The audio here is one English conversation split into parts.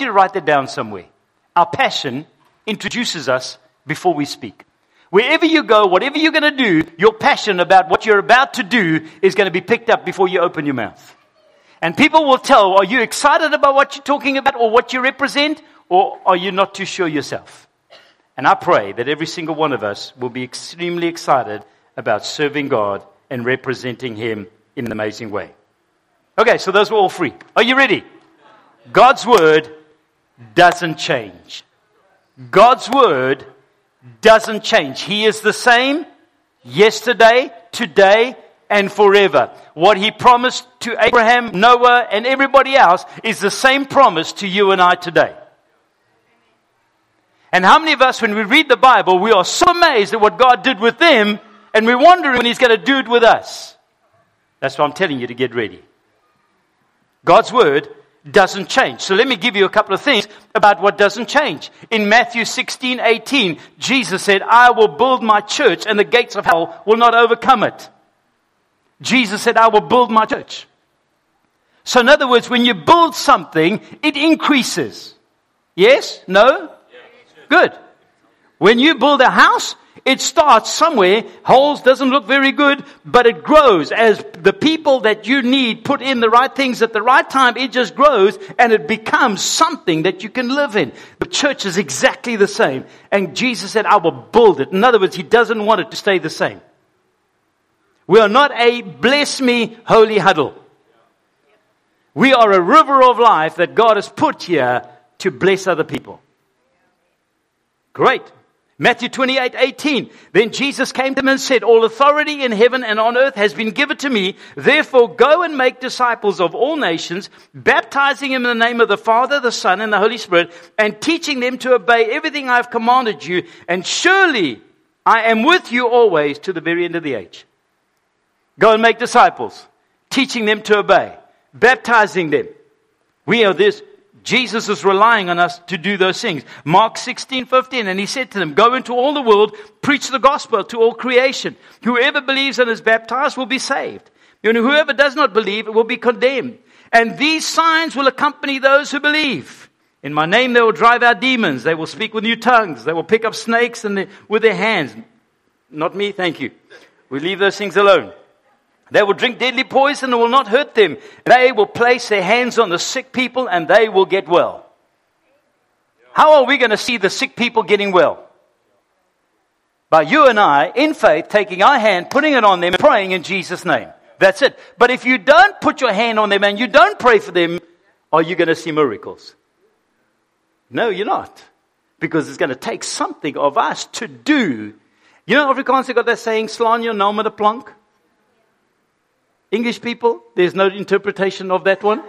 you to write that down somewhere. Our passion introduces us before we speak. Wherever you go, whatever you're going to do, your passion about what you're about to do is going to be picked up before you open your mouth. And people will tell, are you excited about what you're talking about or what you represent? Or are you not too sure yourself? And I pray that every single one of us will be extremely excited about serving God and representing Him in an amazing way. Okay, so those were all free. Are you ready? God's Word doesn't change. God's Word doesn't change. He is the same yesterday, today, and forever. What he promised to Abraham, Noah, and everybody else is the same promise to you and I today. And how many of us, when we read the Bible, we are so amazed at what God did with them, and we're wondering when He's going to do it with us? That's why I'm telling you to get ready. God's Word doesn't change. So let me give you a couple of things about what doesn't change. In Matthew 16, 18, Jesus said, I will build my church and the gates of hell will not overcome it. Jesus said, I will build my church. So in other words, when you build something, it increases. Yes? No? Good. When you build a house, it starts somewhere. Holes doesn't look very good, but it grows as the people that you need put in the right things at the right time. It just grows and it becomes something that you can live in. The church is exactly the same. And Jesus said, I will build it. In other words, He doesn't want it to stay the same. We are not a bless me holy huddle. We are a river of life that God has put here to bless other people. Great. Matthew 28, 18. Then Jesus came to him and said, All authority in heaven and on earth has been given to me. Therefore go and make disciples of all nations, baptizing them in the name of the Father, the Son, and the Holy Spirit, and teaching them to obey everything I have commanded you. And surely I am with you always to the very end of the age. Go and make disciples, teaching them to obey, baptizing them. We are this Jesus is relying on us to do those things. Mark 16, 15, and he said to them, Go into all the world, preach the gospel to all creation. Whoever believes and is baptized will be saved. And whoever does not believe will be condemned. And these signs will accompany those who believe. In my name they will drive out demons. They will speak with new tongues. They will pick up snakes and with their hands. Not me, thank you. We leave those things alone. They will drink deadly poison and will not hurt them. They will place their hands on the sick people and they will get well. How are we going to see the sick people getting well? By you and I, in faith, taking our hand, putting it on them, and praying in Jesus' name. That's it. But if you don't put your hand on them and you don't pray for them, are you going to see miracles? No, you're not. Because it's going to take something of us to do. You know, Afrikaans got that saying, slaan jou naam met 'n plank? English people, there's no interpretation of that one.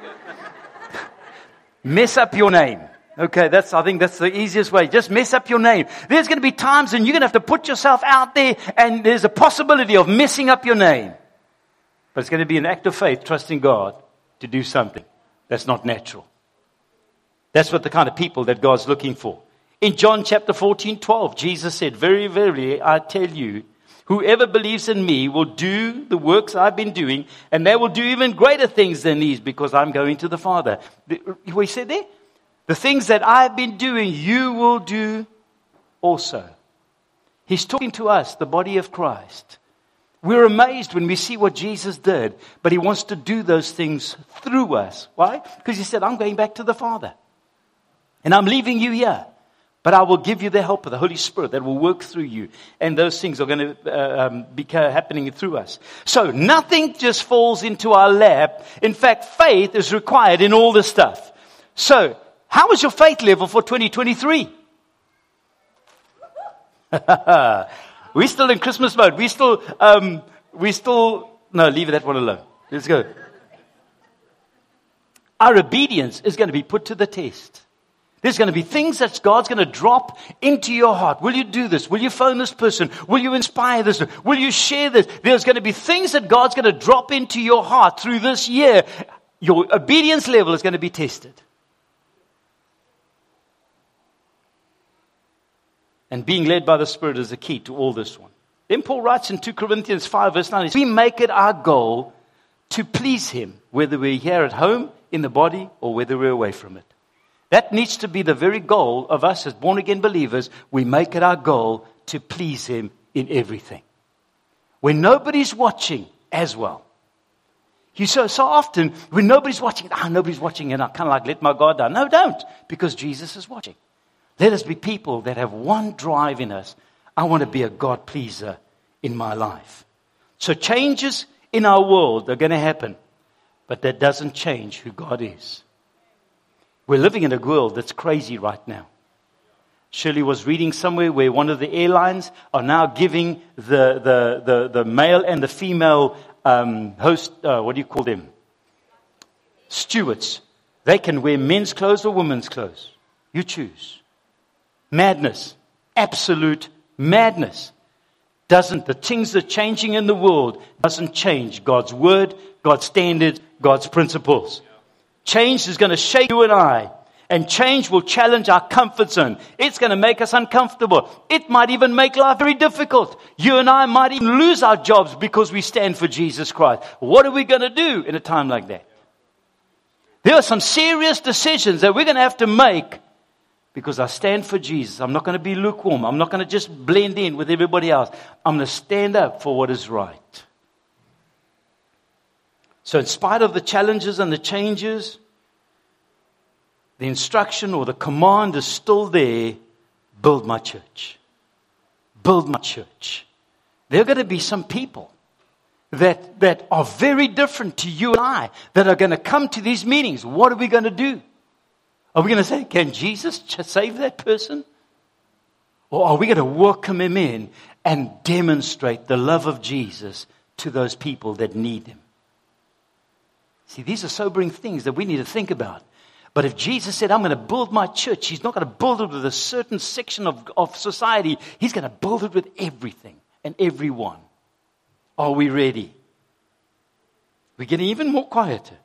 mess up your name. Okay, that's, I think that's the easiest way. Just mess up your name. There's going to be times when you're going to have to put yourself out there and there's a possibility of messing up your name. But it's going to be an act of faith, trusting God to do something that's not natural. That's what the kind of people that God's looking for. In John chapter 14, 12, Jesus said, Very, very, I tell you, Whoever believes in me will do the works I've been doing, and they will do even greater things than these because I'm going to the Father. He said there? The things that I've been doing, you will do also. He's talking to us, the body of Christ. We're amazed when we see what Jesus did, but he wants to do those things through us. Why? Because he said, I'm going back to the Father. And I'm leaving you here. But I will give you the help of the Holy Spirit that will work through you. And those things are going to uh, um, be happening through us. So nothing just falls into our lap. In fact, faith is required in all this stuff. So, how is your faith level for 2023? We're still in Christmas mode. We still, um, we still, no, leave that one alone. Let's go. Our obedience is going to be put to the test. There's going to be things that God's going to drop into your heart. Will you do this? Will you phone this person? Will you inspire this? Will you share this? There's going to be things that God's going to drop into your heart through this year. Your obedience level is going to be tested. And being led by the Spirit is the key to all this one. Then Paul writes in 2 Corinthians 5 verse 9, we make it our goal to please Him, whether we're here at home, in the body, or whether we're away from it. That needs to be the very goal of us as born again believers. We make it our goal to please Him in everything. When nobody's watching as well. You so, so often, when nobody's watching, ah, nobody's watching, and I kind of like let my guard down. No, don't, because Jesus is watching. Let us be people that have one drive in us. I want to be a God pleaser in my life. So changes in our world are going to happen, but that doesn't change who God is. We're living in a world that's crazy right now. Shirley was reading somewhere where one of the airlines are now giving the, the, the, the male and the female um, host, uh, what do you call them? Stewards. They can wear men's clothes or women's clothes. You choose. Madness. Absolute madness. Doesn't, the things that are changing in the world doesn't change God's word, God's standards, God's principles. Change is going to shake you and I. And change will challenge our comfort zone. It's going to make us uncomfortable. It might even make life very difficult. You and I might even lose our jobs because we stand for Jesus Christ. What are we going to do in a time like that? There are some serious decisions that we're going to have to make because I stand for Jesus. I'm not going to be lukewarm. I'm not going to just blend in with everybody else. I'm going to stand up for what is right. So, in spite of the challenges and the changes, the instruction or the command is still there build my church. Build my church. There are going to be some people that, that are very different to you and I that are going to come to these meetings. What are we going to do? Are we going to say, can Jesus save that person? Or are we going to welcome him in and demonstrate the love of Jesus to those people that need him? See, these are sobering things that we need to think about. But if Jesus said, I'm going to build my church, he's not going to build it with a certain section of, of society. He's going to build it with everything and everyone. Are we ready? We're getting even more quieter.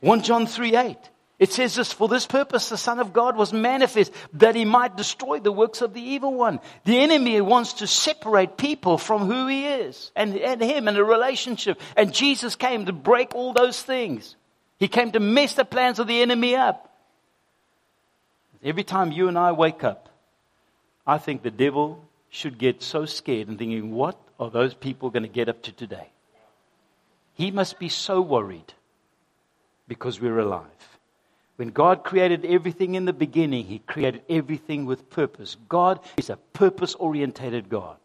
1 John 3 8. It says this, for this purpose the Son of God was manifest, that he might destroy the works of the evil one. The enemy wants to separate people from who he is and, and him and a relationship. And Jesus came to break all those things. He came to mess the plans of the enemy up. Every time you and I wake up, I think the devil should get so scared and thinking, what are those people going to get up to today? He must be so worried because we're alive. When God created everything in the beginning, He created everything with purpose. God is a purpose orientated God.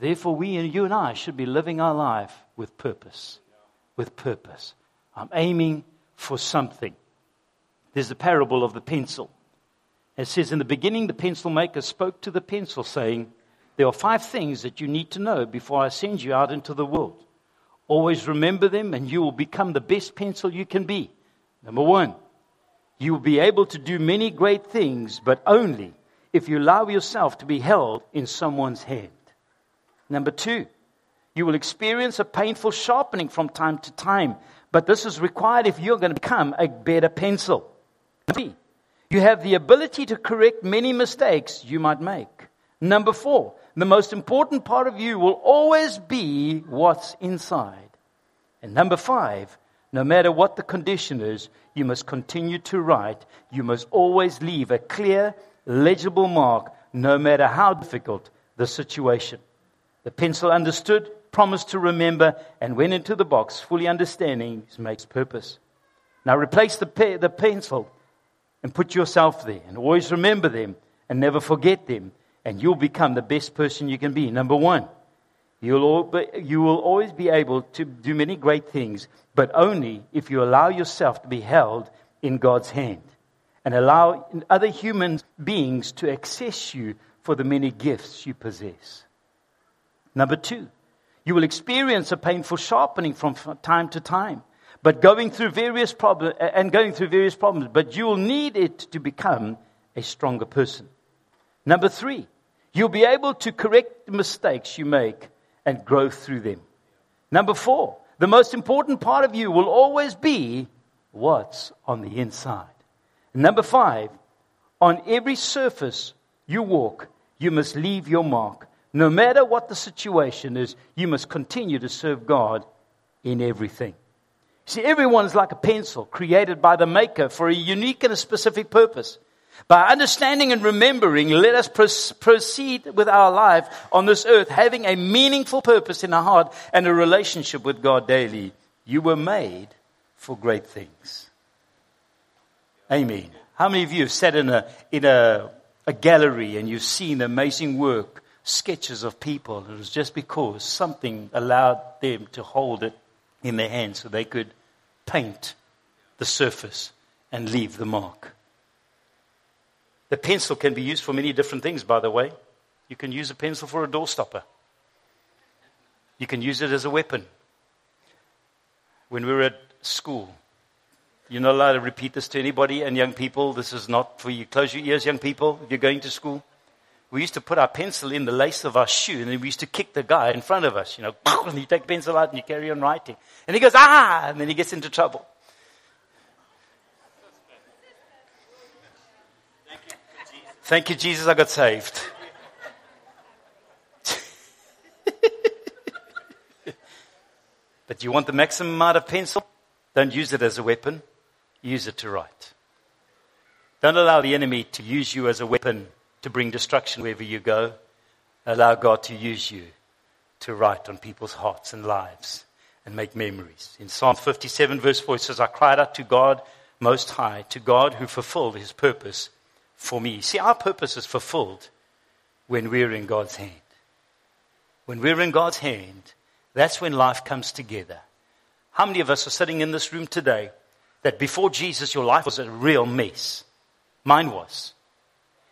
Therefore, we and you and I should be living our life with purpose. With purpose. I'm aiming for something. There's the parable of the pencil. It says, In the beginning, the pencil maker spoke to the pencil, saying, There are five things that you need to know before I send you out into the world. Always remember them, and you will become the best pencil you can be. Number one, you will be able to do many great things, but only if you allow yourself to be held in someone's hand. Number two, you will experience a painful sharpening from time to time, but this is required if you're going to become a better pencil. Three, you have the ability to correct many mistakes you might make. Number four, the most important part of you will always be what's inside. And number five, no matter what the condition is, you must continue to write. You must always leave a clear, legible mark, no matter how difficult the situation. The pencil understood, promised to remember, and went into the box, fully understanding his mate's purpose. Now replace the, pe- the pencil and put yourself there, and always remember them and never forget them, and you'll become the best person you can be. Number one, You'll, you will always be able to do many great things, but only if you allow yourself to be held in God's hand and allow other human beings to access you for the many gifts you possess. Number two, you will experience a painful sharpening from time to time, but going through various problems and going through various problems, but you will need it to become a stronger person. Number three, you'll be able to correct the mistakes you make and grow through them. Number four, the most important part of you will always be what's on the inside. Number five, on every surface you walk, you must leave your mark. No matter what the situation is, you must continue to serve God in everything. See, everyone's like a pencil created by the maker for a unique and a specific purpose. By understanding and remembering, let us proceed with our life on this earth, having a meaningful purpose in our heart and a relationship with God daily. You were made for great things. Amen. How many of you have sat in a, in a, a gallery and you've seen amazing work, sketches of people? It was just because something allowed them to hold it in their hands so they could paint the surface and leave the mark. The pencil can be used for many different things, by the way. You can use a pencil for a door stopper. You can use it as a weapon. When we were at school, you're not allowed to repeat this to anybody, and young people, this is not for you. Close your ears, young people, if you're going to school. We used to put our pencil in the lace of our shoe, and then we used to kick the guy in front of us, you know, and you take the pencil out and you carry on writing. And he goes, ah, and then he gets into trouble. Thank you, Jesus, I got saved. but you want the maximum amount of pencil? Don't use it as a weapon. Use it to write. Don't allow the enemy to use you as a weapon to bring destruction wherever you go. Allow God to use you to write on people's hearts and lives and make memories. In Psalm 57, verse 4, it says, I cried out to God Most High, to God who fulfilled his purpose for me. See, our purpose is fulfilled when we're in God's hand. When we're in God's hand, that's when life comes together. How many of us are sitting in this room today that before Jesus, your life was a real mess? Mine was.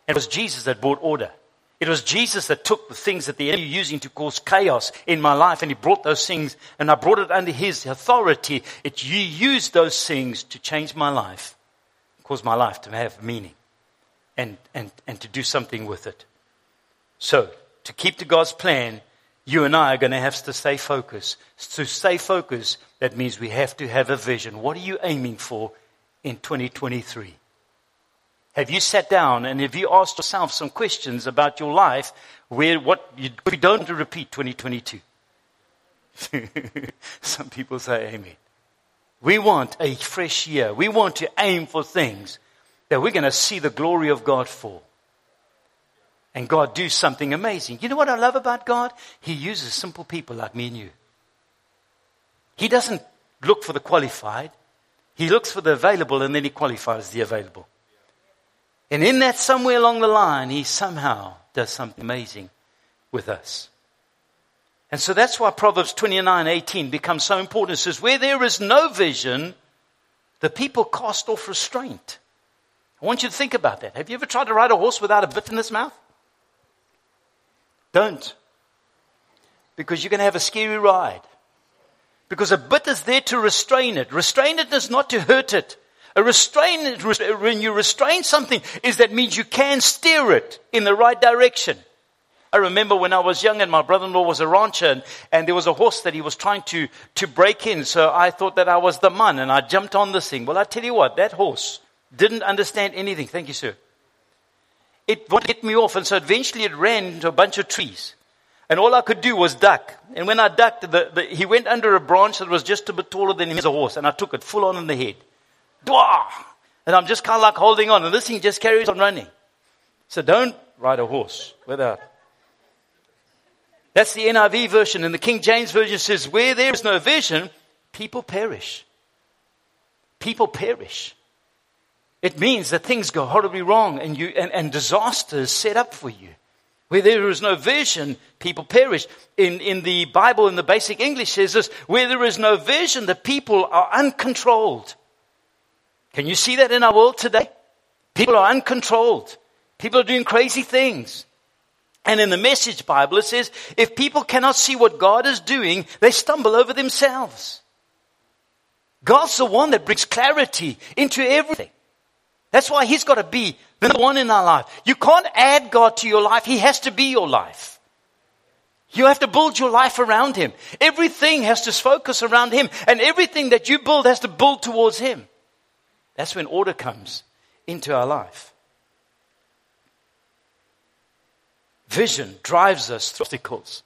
It was Jesus that brought order. It was Jesus that took the things that the enemy using to cause chaos in my life, and he brought those things, and I brought it under his authority. It, he used those things to change my life, cause my life to have meaning and, and, and to do something with it. So, to keep to God's plan, you and I are going to have to stay focused. To stay focused, that means we have to have a vision. What are you aiming for in 2023? Have you sat down and have you asked yourself some questions about your life where what you, we don't want to repeat 2022? some people say amen. We want a fresh year. We want to aim for things that we're going to see the glory of God for. And God do something amazing. You know what I love about God? He uses simple people like me and you. He doesn't look for the qualified. He looks for the available and then he qualifies the available. And in that somewhere along the line, he somehow does something amazing with us. And so that's why Proverbs 29, 18 becomes so important. It says, where there is no vision, the people cast off restraint. I want you to think about that. Have you ever tried to ride a horse without a bit in its mouth? Don't. Because you're going to have a scary ride. Because a bit is there to restrain it. Restrain it is not to hurt it. A restrain, when you restrain something, is that means you can steer it in the right direction. I remember when I was young and my brother-in-law was a rancher and, and, there was a horse that he was trying to, to break in. So I thought that I was the man and I jumped on this thing. Well, I tell you what, that horse didn't understand anything. Thank you, sir. It wanted to get me off, and so eventually it ran into a bunch of trees. And all I could do was duck. And when I ducked, the, the, he went under a branch that was just a bit taller than him as a horse, and I took it full on in the head. Dwah! And I'm just kind of like holding on, and this thing just carries on running. So don't ride a horse without. That's the NIV version. And the King James version says, where there is no vision, people perish. People perish. It means that things go horribly wrong and, you, and, and disaster is set up for you. Where there is no vision, people perish. In, in the Bible, in the basic English, says this where there is no vision, the people are uncontrolled. Can you see that in our world today? People are uncontrolled. People are doing crazy things. And in the message Bible, it says, if people cannot see what God is doing, they stumble over themselves. God's the one that brings clarity into everything. That's why He's got to be the one in our life. You can't add God to your life. He has to be your life. You have to build your life around Him. Everything has to focus around Him. And everything that you build has to build towards Him. That's when order comes into our life. Vision drives us through obstacles.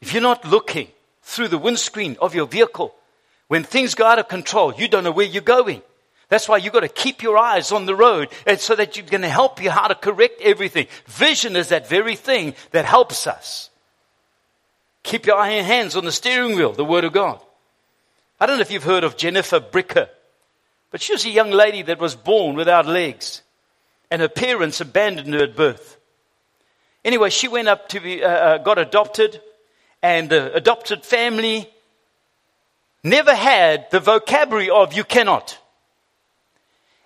If you're not looking through the windscreen of your vehicle When things go out of control, you don't know where you're going. That's why you've got to keep your eyes on the road and so that you're going to help you how to correct everything. Vision is that very thing that helps us. Keep your hands on the steering wheel, the Word of God. I don't know if you've heard of Jennifer Bricker, but she was a young lady that was born without legs, and her parents abandoned her at birth. Anyway, she went up to be, uh, uh, got adopted, and the adopted family never had the vocabulary of you cannot.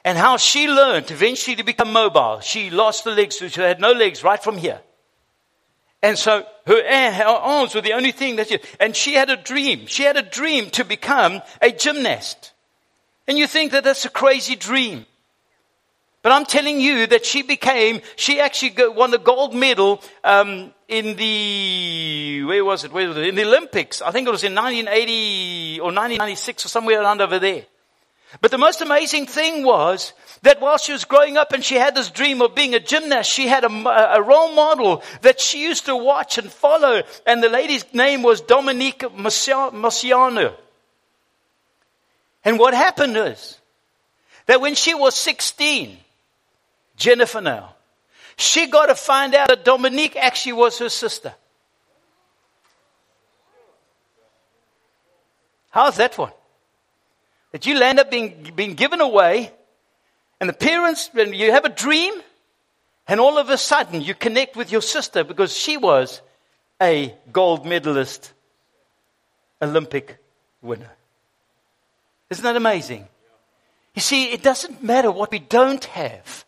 And how she learned eventually to become mobile. She lost the legs, so she had no legs right from here. And so her, her arms were the only thing that she, and she had a dream. She had a dream to become a gymnast. And you think that that's a crazy dream. But I'm telling you that she became, she actually won the gold medal um, in the, where was it? Where was it? In the Olympics. I think it was in 1980 or 1996 or somewhere around over there. But the most amazing thing was that while she was growing up and she had this dream of being a gymnast, she had a, a, role model that she used to watch and follow. And the lady's name was Dominique Moceanu. And what happened is that when she was 16, Jennifer now, she got to find out that Dominique actually was her sister. How's that one? That you land up being, being given away, and the parents, when you have a dream, and all of a sudden you connect with your sister because she was a gold medalist, Olympic winner. Isn't that amazing? You see, it doesn't matter what we don't have,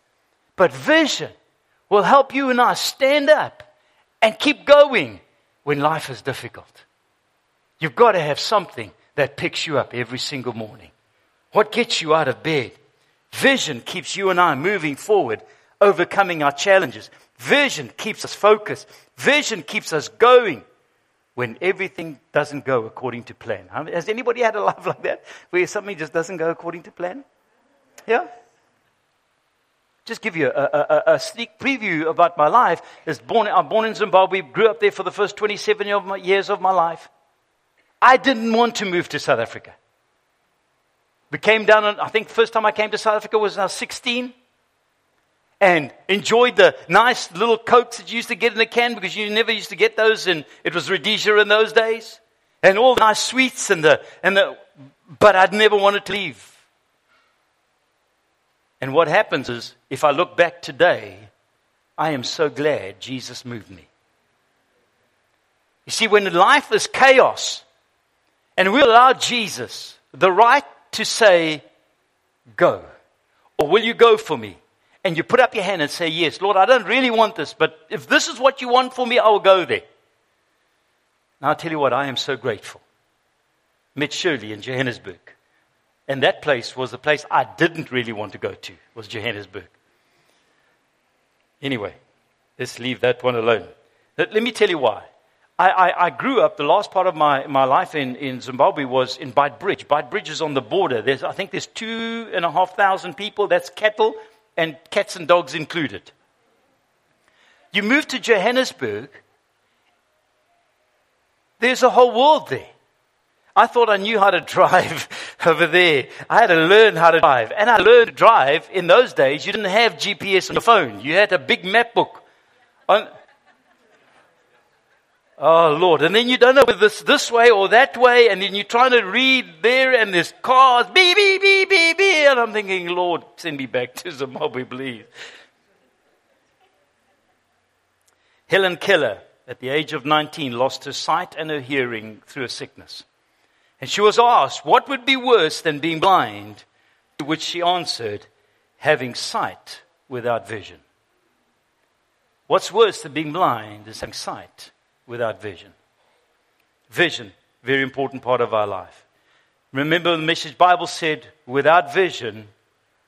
but vision will help you and I stand up and keep going when life is difficult. You've got to have something that picks you up every single morning. What gets you out of bed? Vision keeps you and I moving forward, overcoming our challenges. Vision keeps us focused. Vision keeps us going when everything doesn't go according to plan. Has anybody had a life like that where something just doesn't go according to plan? Yeah? Just give you a, a, a sneak preview about my life. Is Born, I'm born in Zimbabwe, grew up there for the first 27 years of my life. I didn't want to move to South Africa. We came down, on, I think first time I came to South Africa was when I was 16 and enjoyed the nice little cokes that you used to get in a can because you never used to get those and it was Rhodesia in those days. And all the nice sweets and the, and the, but I'd never wanted to leave. And what happens is, if I look back today, I am so glad Jesus moved me. You see, when life is chaos and we allow Jesus the right to say, go? Or will you go for me? And you put up your hand and say, yes, Lord, I don't really want this, but if this is what you want for me, I will go there. Now I'll tell you what, I am so grateful. Met Shirley in Johannesburg. And that place was the place I didn't really want to go to, was Johannesburg. Anyway, let's leave that one alone. Let, let me tell you why. I, I, I, grew up, the last part of my, my life in, in Zimbabwe was in Beitbridge. Bite Bridge is on the border. There's, I think there's two and a half thousand people. That's cattle and cats and dogs included. You move to Johannesburg, there's a whole world there. I thought I knew how to drive over there. I had to learn how to drive. And I learned to drive in those days. You didn't have GPS on your phone. You had a big map book. On, Oh Lord. And then you don't know whether it's this way or that way. And then you're trying to read there and there's cars, beep, beep, beep, beep, beep. And I'm thinking, Lord, send me back to Zimbabwe, please. Helen Keller, at the age of 19, lost her sight and her hearing through a sickness. And she was asked, what would be worse than being blind? To which she answered, having sight without vision. What's worse than being blind is having sight without vision. Vision, very important part of our life. Remember the message Bible said, without vision,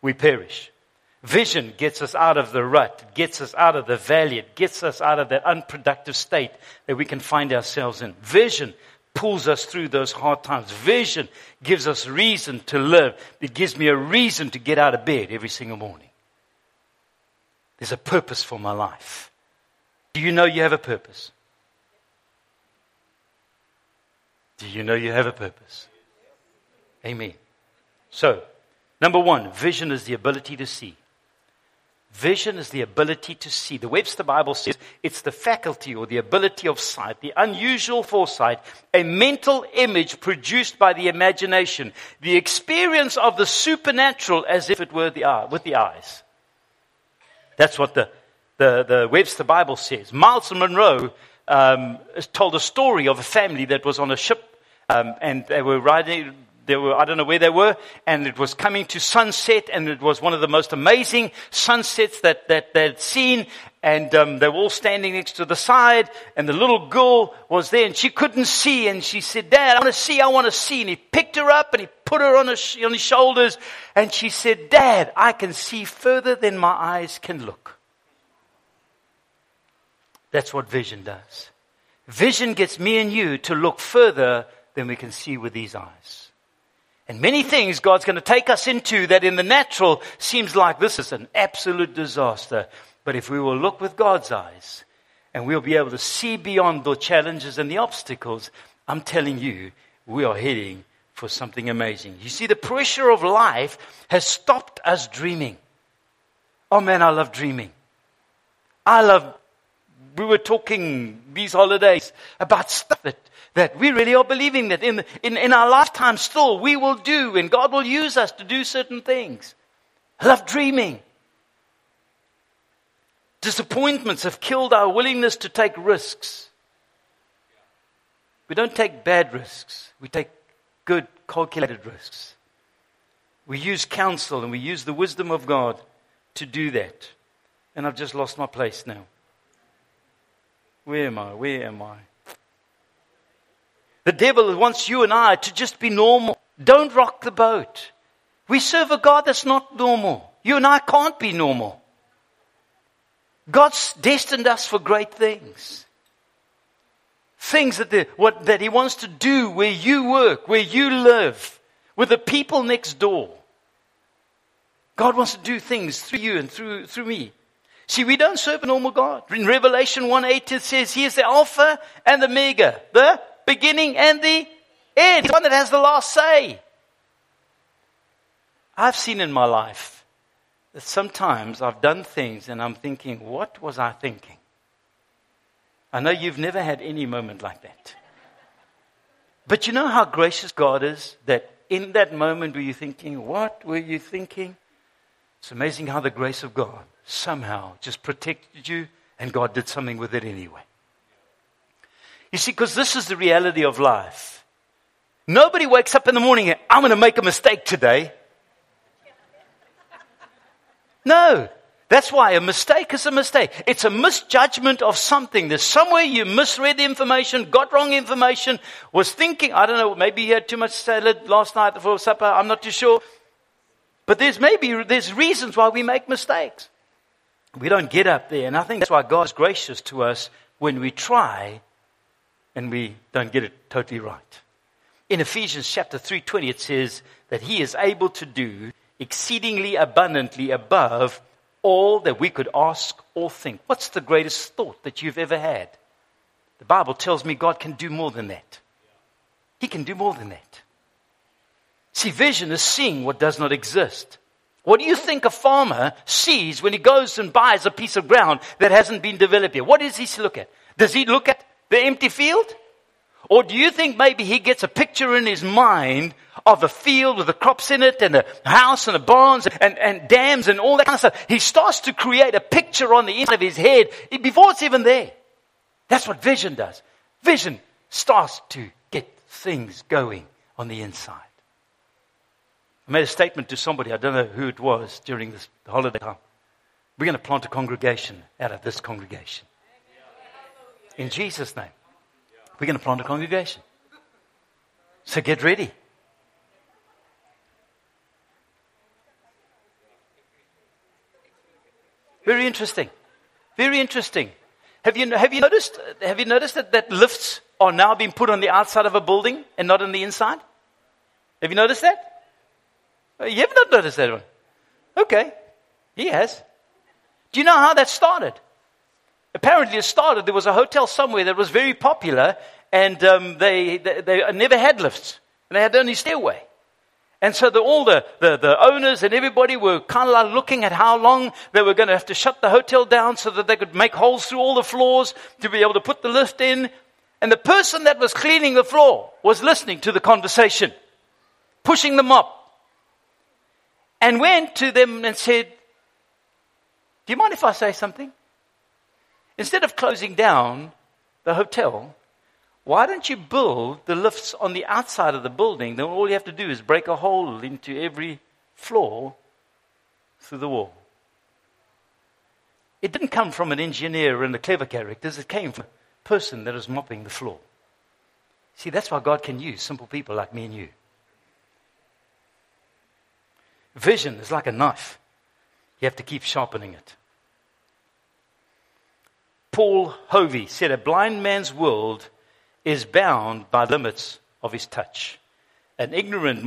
we perish. Vision gets us out of the rut, gets us out of the valley, it gets us out of that unproductive state that we can find ourselves in. Vision pulls us through those hard times. Vision gives us reason to live. It gives me a reason to get out of bed every single morning. There's a purpose for my life. Do you know you have a purpose? Do you know you have a purpose? Amen. So, number one, vision is the ability to see. Vision is the ability to see. The Webster Bible says it's the faculty or the ability of sight, the unusual foresight, a mental image produced by the imagination, the experience of the supernatural as if it were the eye, with the eyes. That's what the, the, the Webster Bible says. Myles Munroe um, told a story of a family that was on a ship um, and they were riding, they were, I don't know where they were, and it was coming to sunset, and it was one of the most amazing sunsets that, that they'd seen, and um, they were all standing next to the side, and the little girl was there, and she couldn't see, and she said, Dad, I want to see, I want to see, and he picked her up, and he put her on his, on his shoulders, and she said, Dad, I can see further than my eyes can look. That's what vision does. Vision gets me and you to look further than we can see with these eyes. And many things God's going to take us into that in the natural seems like this is an absolute disaster. But if we will look with God's eyes and we'll be able to see beyond the challenges and the obstacles, I'm telling you, we are heading for something amazing. You see, the pressure of life has stopped us dreaming. Oh man, I love dreaming. I love, we were talking these holidays about stuff that that we really are believing that in, in, in our lifetime still we will do and God will use us to do certain things. I love dreaming. Disappointments have killed our willingness to take risks. We don't take bad risks. We take good, calculated risks. We use counsel and we use the wisdom of God to do that. And I've just lost my place now. Where am I? Where am I? The devil wants you and I to just be normal. Don't rock the boat. We serve a God that's not normal. You and I can't be normal. God's destined us for great things. Things that, the, what, that He wants to do where you work, where you live, with the people next door. God wants to do things through you and through, through me. See, we don't serve a normal God. In Revelation 1 8, it says, He is the Alpha and the Omega, the beginning and the end. He's the one that has the last say. I've seen in my life that sometimes I've done things and I'm thinking, what was I thinking? I know you've never had any moment like that. But you know how gracious God is that in that moment were you thinking, what were you thinking? It's amazing how the grace of God somehow just protected you and God did something with it anyway. You see, because this is the reality of life. Nobody wakes up in the morning and, I'm going to make a mistake today. No. That's why a mistake is a mistake. It's a misjudgment of something. There's somewhere you misread the information, got wrong information, was thinking, I don't know, maybe you had too much salad last night before supper, I'm not too sure. But there's maybe, there's reasons why we make mistakes. We don't get up there. And I think that's why God's gracious to us when we try and we don't get it totally right. In Ephesians chapter 3:20 it says that he is able to do exceedingly abundantly above all that we could ask or think. What's the greatest thought that you've ever had? The Bible tells me God can do more than that. He can do more than that. See, vision is seeing what does not exist. What do you think a farmer sees when he goes and buys a piece of ground that hasn't been developed yet? What does he look at? Does he look at the empty field? Or do you think maybe he gets a picture in his mind of a field with the crops in it and a house and the barns and, and dams and all that kind of stuff? He starts to create a picture on the inside of his head before it's even there. That's what vision does. Vision starts to get things going on the inside. I made a statement to somebody, I don't know who it was during this holiday time. We're going to plant a congregation out of this congregation. In Jesus' name. We're going to plant a congregation. So get ready. Very interesting. Very interesting. Have you, have you noticed, have you noticed that, that lifts are now being put on the outside of a building and not on the inside? Have you noticed that? Uh, you have not noticed that one. Okay. He has. Do you know how that started? Apparently, it started, there was a hotel somewhere that was very popular, and um, they, they, they, never had lifts, and they had only stairway. And so the, all the, the, the owners and everybody were kind of like looking at how long they were going to have to shut the hotel down so that they could make holes through all the floors to be able to put the lift in. And the person that was cleaning the floor was listening to the conversation, pushing them up, and went to them and said, Do you mind if I say something? Instead of closing down the hotel, why don't you build the lifts on the outside of the building? Then all you have to do is break a hole into every floor through the wall. It didn't come from an engineer and the clever characters, it came from a person that was mopping the floor. See, that's why God can use simple people like me and you. Vision is like a knife, you have to keep sharpening it. Paul Harvey said, A blind man's world is bound by limits of his touch, an ignorant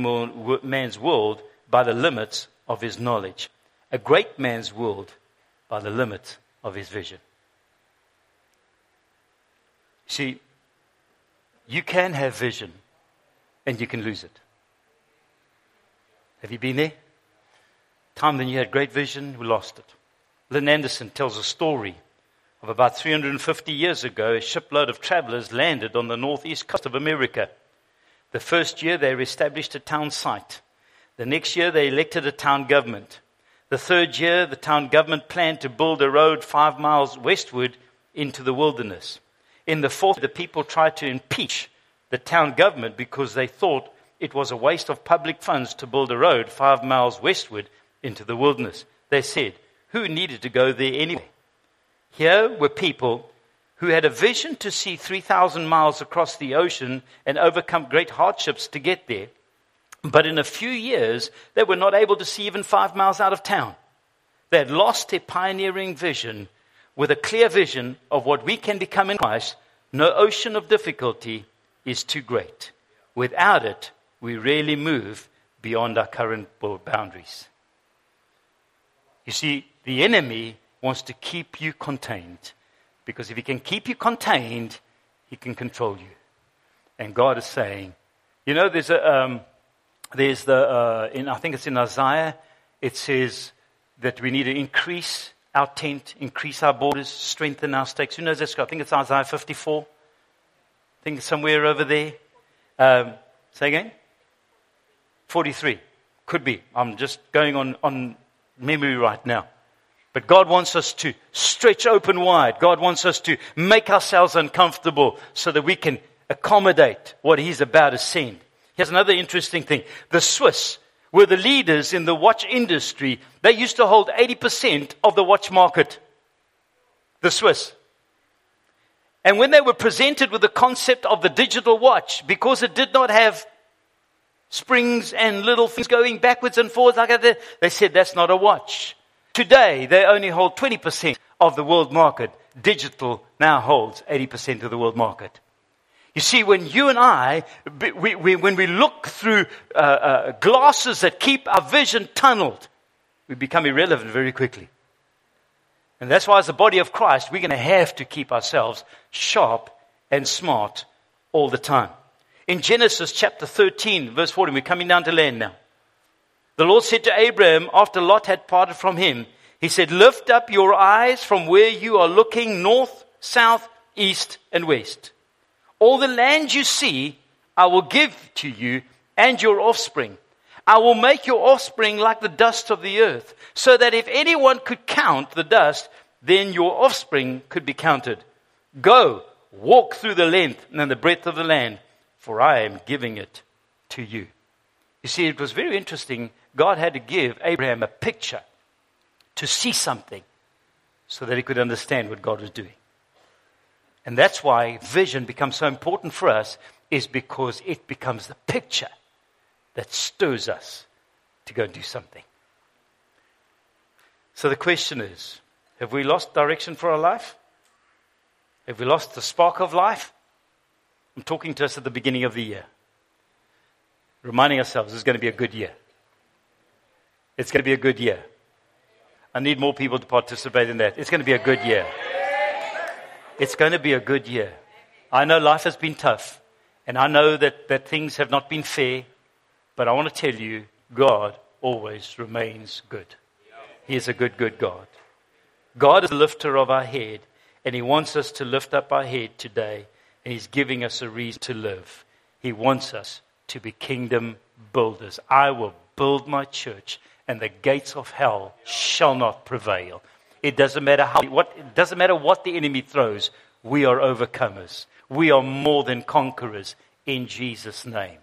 man's world by the limits of his knowledge, a great man's world by the limit of his vision. See, you can have vision and you can lose it. Have you been there? Time when you had great vision, we lost it. Lynn Anderson tells a story of about 350 years ago, a shipload of travelers landed on the northeast coast of America. The first year, they established a town site. The next year, they elected a town government. The third year, the town government planned to build a road five miles westward into the wilderness. In the fourth, the people tried to impeach the town government because they thought it was a waste of public funds to build a road five miles westward into the wilderness. They said, who needed to go there anyway? Here were people who had a vision to see 3,000 miles across the ocean and overcome great hardships to get there. But in a few years, they were not able to see even five miles out of town. They had lost their pioneering vision with a clear vision of what we can become in Christ. No ocean of difficulty is too great. Without it, we rarely move beyond our current boundaries. You see, the enemy wants to keep you contained. Because if he can keep you contained, he can control you. And God is saying, you know, there's a, um, there's the, uh, in, I think it's in Isaiah, it says that we need to increase our tent, increase our borders, strengthen our stakes. Who knows this? I think it's Isaiah 54. I think it's somewhere over there. Um, say again? 43. Could be. I'm just going on, on memory right now. But God wants us to stretch open wide. God wants us to make ourselves uncomfortable so that we can accommodate what He's about to send. Here's another interesting thing. The Swiss were the leaders in the watch industry. They used to hold 80% of the watch market. The Swiss. And when they were presented with the concept of the digital watch, because it did not have springs and little things going backwards and forwards like that, they said that's not a watch. Today, they only hold 20% of the world market. Digital now holds 80% of the world market. You see, when you and I, we, we, when we look through uh, uh, glasses that keep our vision tunneled, we become irrelevant very quickly. And that's why, as the body of Christ, we're going to have to keep ourselves sharp and smart all the time. In Genesis chapter 13, verse 14, we're coming down to land now. The Lord said to Abraham after Lot had parted from him, He said, Lift up your eyes from where you are looking north, south, east, and west. All the land you see, I will give to you and your offspring. I will make your offspring like the dust of the earth, so that if anyone could count the dust, then your offspring could be counted. Go, walk through the length and the breadth of the land, for I am giving it to you. You see, it was very interesting God had to give Abraham a picture to see something so that he could understand what God was doing. And that's why vision becomes so important for us, is because it becomes the picture that stirs us to go and do something. So the question is have we lost direction for our life? Have we lost the spark of life? I'm talking to us at the beginning of the year, reminding ourselves it's going to be a good year. It's going to be a good year. I need more people to participate in that. It's going to be a good year. It's going to be a good year. I know life has been tough, and I know that, that things have not been fair. But I want to tell you, God always remains good. He is a good, good God. God is the lifter of our head, and He wants us to lift up our head today, and He's giving us a reason to live. He wants us to be kingdom builders. I will build my church, and the gates of hell shall not prevail. It doesn't matter how, what, it doesn't matter what the enemy throws. We are overcomers. We are more than conquerors in Jesus' name.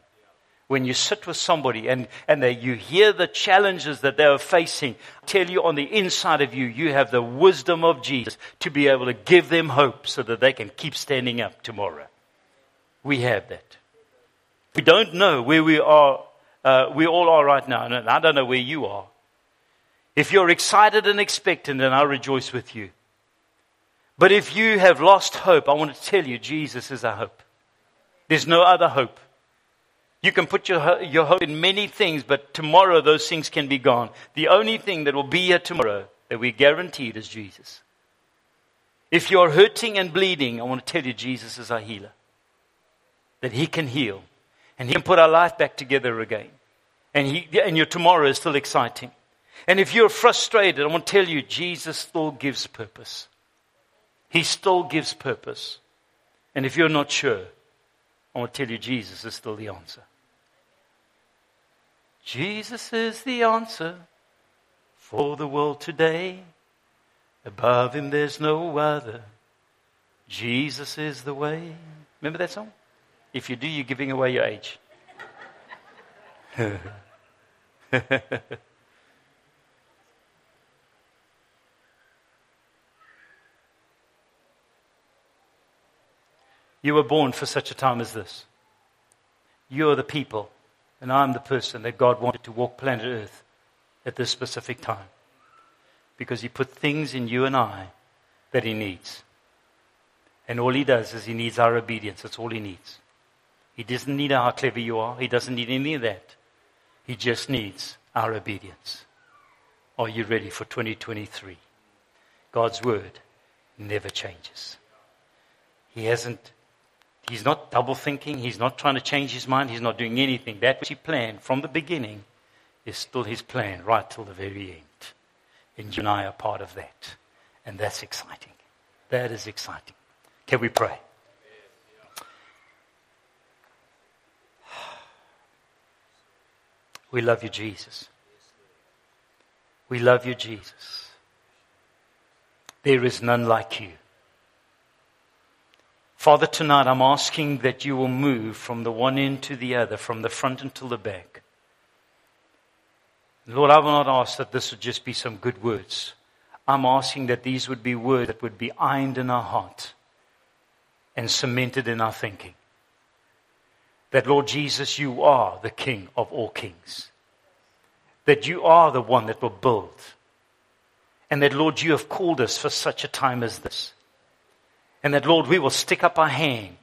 When you sit with somebody and, and they, you hear the challenges that they are facing, tell you on the inside of you, you have the wisdom of Jesus to be able to give them hope so that they can keep standing up tomorrow. We have that. We don't know where we are, uh, we all are right now, and I don't know where you are. If you're excited and expectant, then I rejoice with you. But if you have lost hope, I want to tell you Jesus is our hope. There's no other hope. You can put your, your hope in many things, but tomorrow those things can be gone. The only thing that will be here tomorrow that we're guaranteed is Jesus. If you're hurting and bleeding, I want to tell you Jesus is our healer. That He can heal. And He can put our life back together again. And, he, and your tomorrow is still exciting. And if you're frustrated, I want to tell you, Jesus still gives purpose. He still gives purpose. And if you're not sure, I want to tell you, Jesus is still the answer. Jesus is the answer for the world today. Above him there's no other. Jesus is the way. Remember that song? If you do, you're giving away your age. You were born for such a time as this. You are the people, and I'm the person that God wanted to walk planet Earth at this specific time. Because He put things in you and I that He needs. And all He does is He needs our obedience. That's all He needs. He doesn't need how clever you are, He doesn't need any of that. He just needs our obedience. Are you ready for 2023? God's word never changes. He hasn't He's not double thinking. He's not trying to change his mind. He's not doing anything. That which he planned from the beginning is still his plan right till the very end. And you and I are part of that. And that's exciting. That is exciting. Can we pray? We love you, Jesus. We love you, Jesus. There is none like you. Father, tonight I'm asking that you will move from the one end to the other, from the front until the back. Lord, I will not ask that this would just be some good words. I'm asking that these would be words that would be ironed in our heart and cemented in our thinking. That, Lord Jesus, you are the King of all kings. That you are the one that will build. And that, Lord, you have called us for such a time as this. And that, Lord, we will stick up our hand,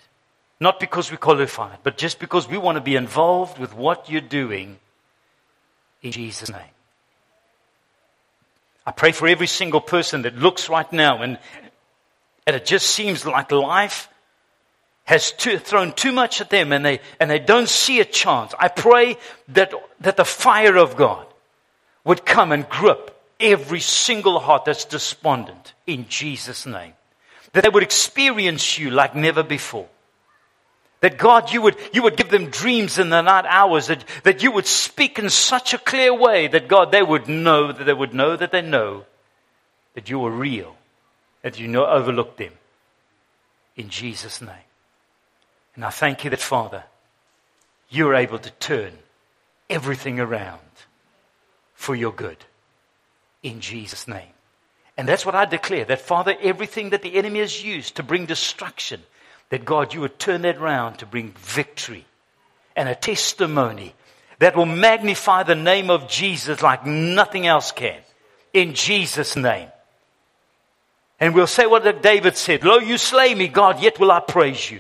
not because we're qualified, but just because we want to be involved with what you're doing in Jesus' name. I pray for every single person that looks right now and, and it just seems like life has too, thrown too much at them and they, and they don't see a chance. I pray that, that the fire of God would come and grip every single heart that's despondent in Jesus' name that they would experience you like never before. That God, you would, you would give them dreams in the night hours, that, that you would speak in such a clear way that God, they would know, that they would know that they know that you are real, that you know overlook them. In Jesus' name. And I thank you that, Father, you're able to turn everything around for your good. In Jesus' name. And that's what I declare that, Father, everything that the enemy has used to bring destruction, that God, you would turn that around to bring victory and a testimony that will magnify the name of Jesus like nothing else can. In Jesus' name. And we'll say what David said, Lo, you slay me, God, yet will I praise you.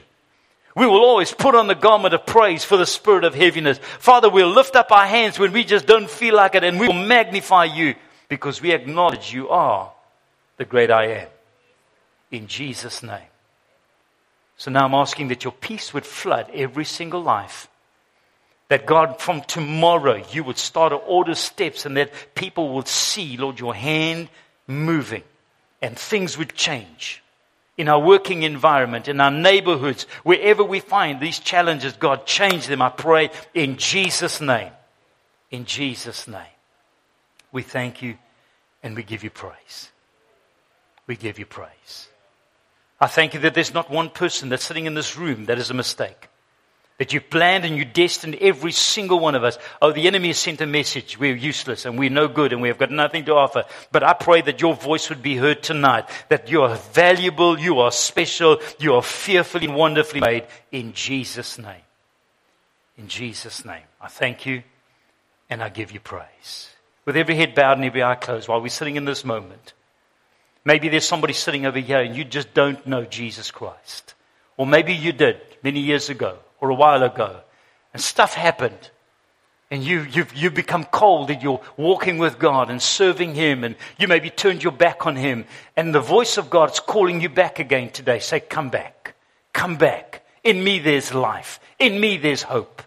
We will always put on the garment of praise for the spirit of heaviness. Father, we'll lift up our hands when we just don't feel like it and we will magnify you because we acknowledge you are the great I am. In Jesus' name. So now I'm asking that your peace would flood every single life. That God, from tomorrow, you would start to order steps and that people would see, Lord, your hand moving and things would change in our working environment, in our neighborhoods, wherever we find these challenges, God, change them, I pray, in Jesus' name. In Jesus' name. We thank you and we give you praise. We give you praise. I thank you that there's not one person that's sitting in this room that is a mistake. That you planned and you destined every single one of us. Oh, the enemy has sent a message. We're useless and we're no good and we have got nothing to offer. But I pray that your voice would be heard tonight. That you are valuable, you are special, you are fearfully and wonderfully made in Jesus' name. In Jesus' name. I thank you and I give you praise. With every head bowed and every eye closed while we're sitting in this moment. Maybe there's somebody sitting over here and you just don't know Jesus Christ. Or maybe you did many years ago or a while ago, and stuff happened. And you, you've, you've become cold and you're walking with God and serving Him and you maybe turned your back on Him. And the voice of God is calling you back again today. Say, come back. Come back. In me there's life. In me there's hope.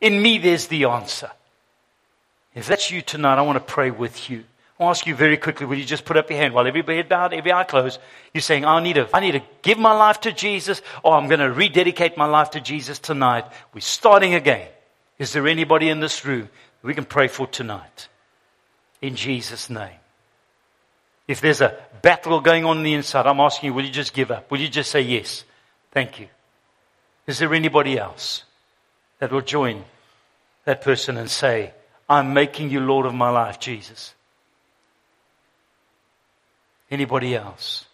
In me there's the answer. If that's you tonight, I want to pray with you. I'll ask you very quickly, will you just put up your hand while everybody bowed, every eye closed? You're saying, I need, to, I need to give my life to Jesus, or I'm going to rededicate my life to Jesus tonight. We're starting again. Is there anybody in this room we can pray for tonight? In Jesus' name. If there's a battle going on, in the inside, I'm asking you, will you just give up? Will you just say yes? Thank you. Is there anybody else that will join that person and say, I'm making you Lord of my life, Jesus? Anybody else?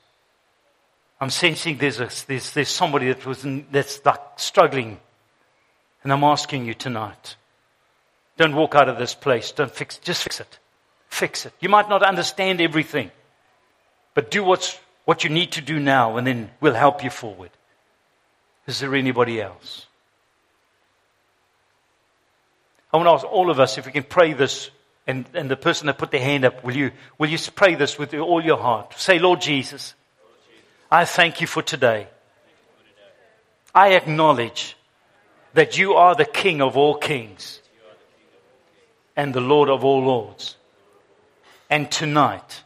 I'm sensing there's, a, there's, there's somebody that was that's like struggling. And I'm asking you tonight. Don't walk out of this place. Don't fix Just fix it. Fix it. You might not understand everything. But do what's, what you need to do now and then we'll help you forward. Is there anybody else? I want to ask all of us if we can pray this and, and the person that put their hand up, will you, will you pray this with all your heart? Say, Lord Jesus, I thank you for today. I acknowledge that you are the King of all kings and the Lord of all lords. And tonight,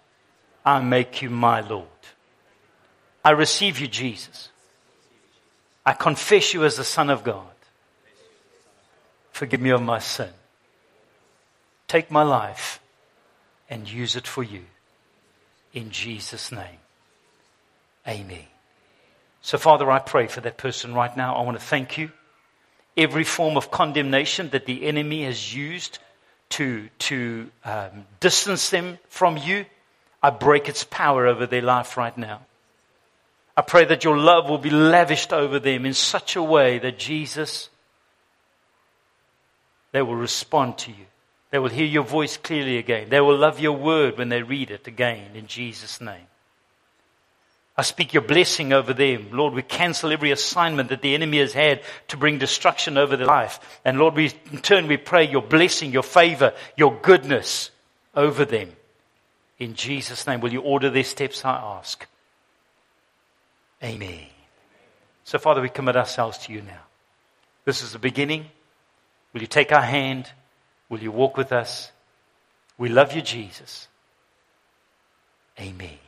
I make you my Lord. I receive you, Jesus. I confess you as the Son of God. Forgive me of my sin. Take my life and use it for you. In Jesus' name. Amen. So, Father, I pray for that person right now. I want to thank you. Every form of condemnation that the enemy has used to, to um, distance them from you, I break its power over their life right now. I pray that your love will be lavished over them in such a way that Jesus, they will respond to you. They will hear your voice clearly again. They will love your word when they read it again in Jesus' name. I speak your blessing over them. Lord, we cancel every assignment that the enemy has had to bring destruction over their life. And Lord, we, in turn, we pray your blessing, your favor, your goodness over them. In Jesus' name, will you order their steps, I ask? Amen. So, Father, we commit ourselves to you now. This is the beginning. Will you take our hand? Will you walk with us? We love you, Jesus. Amen.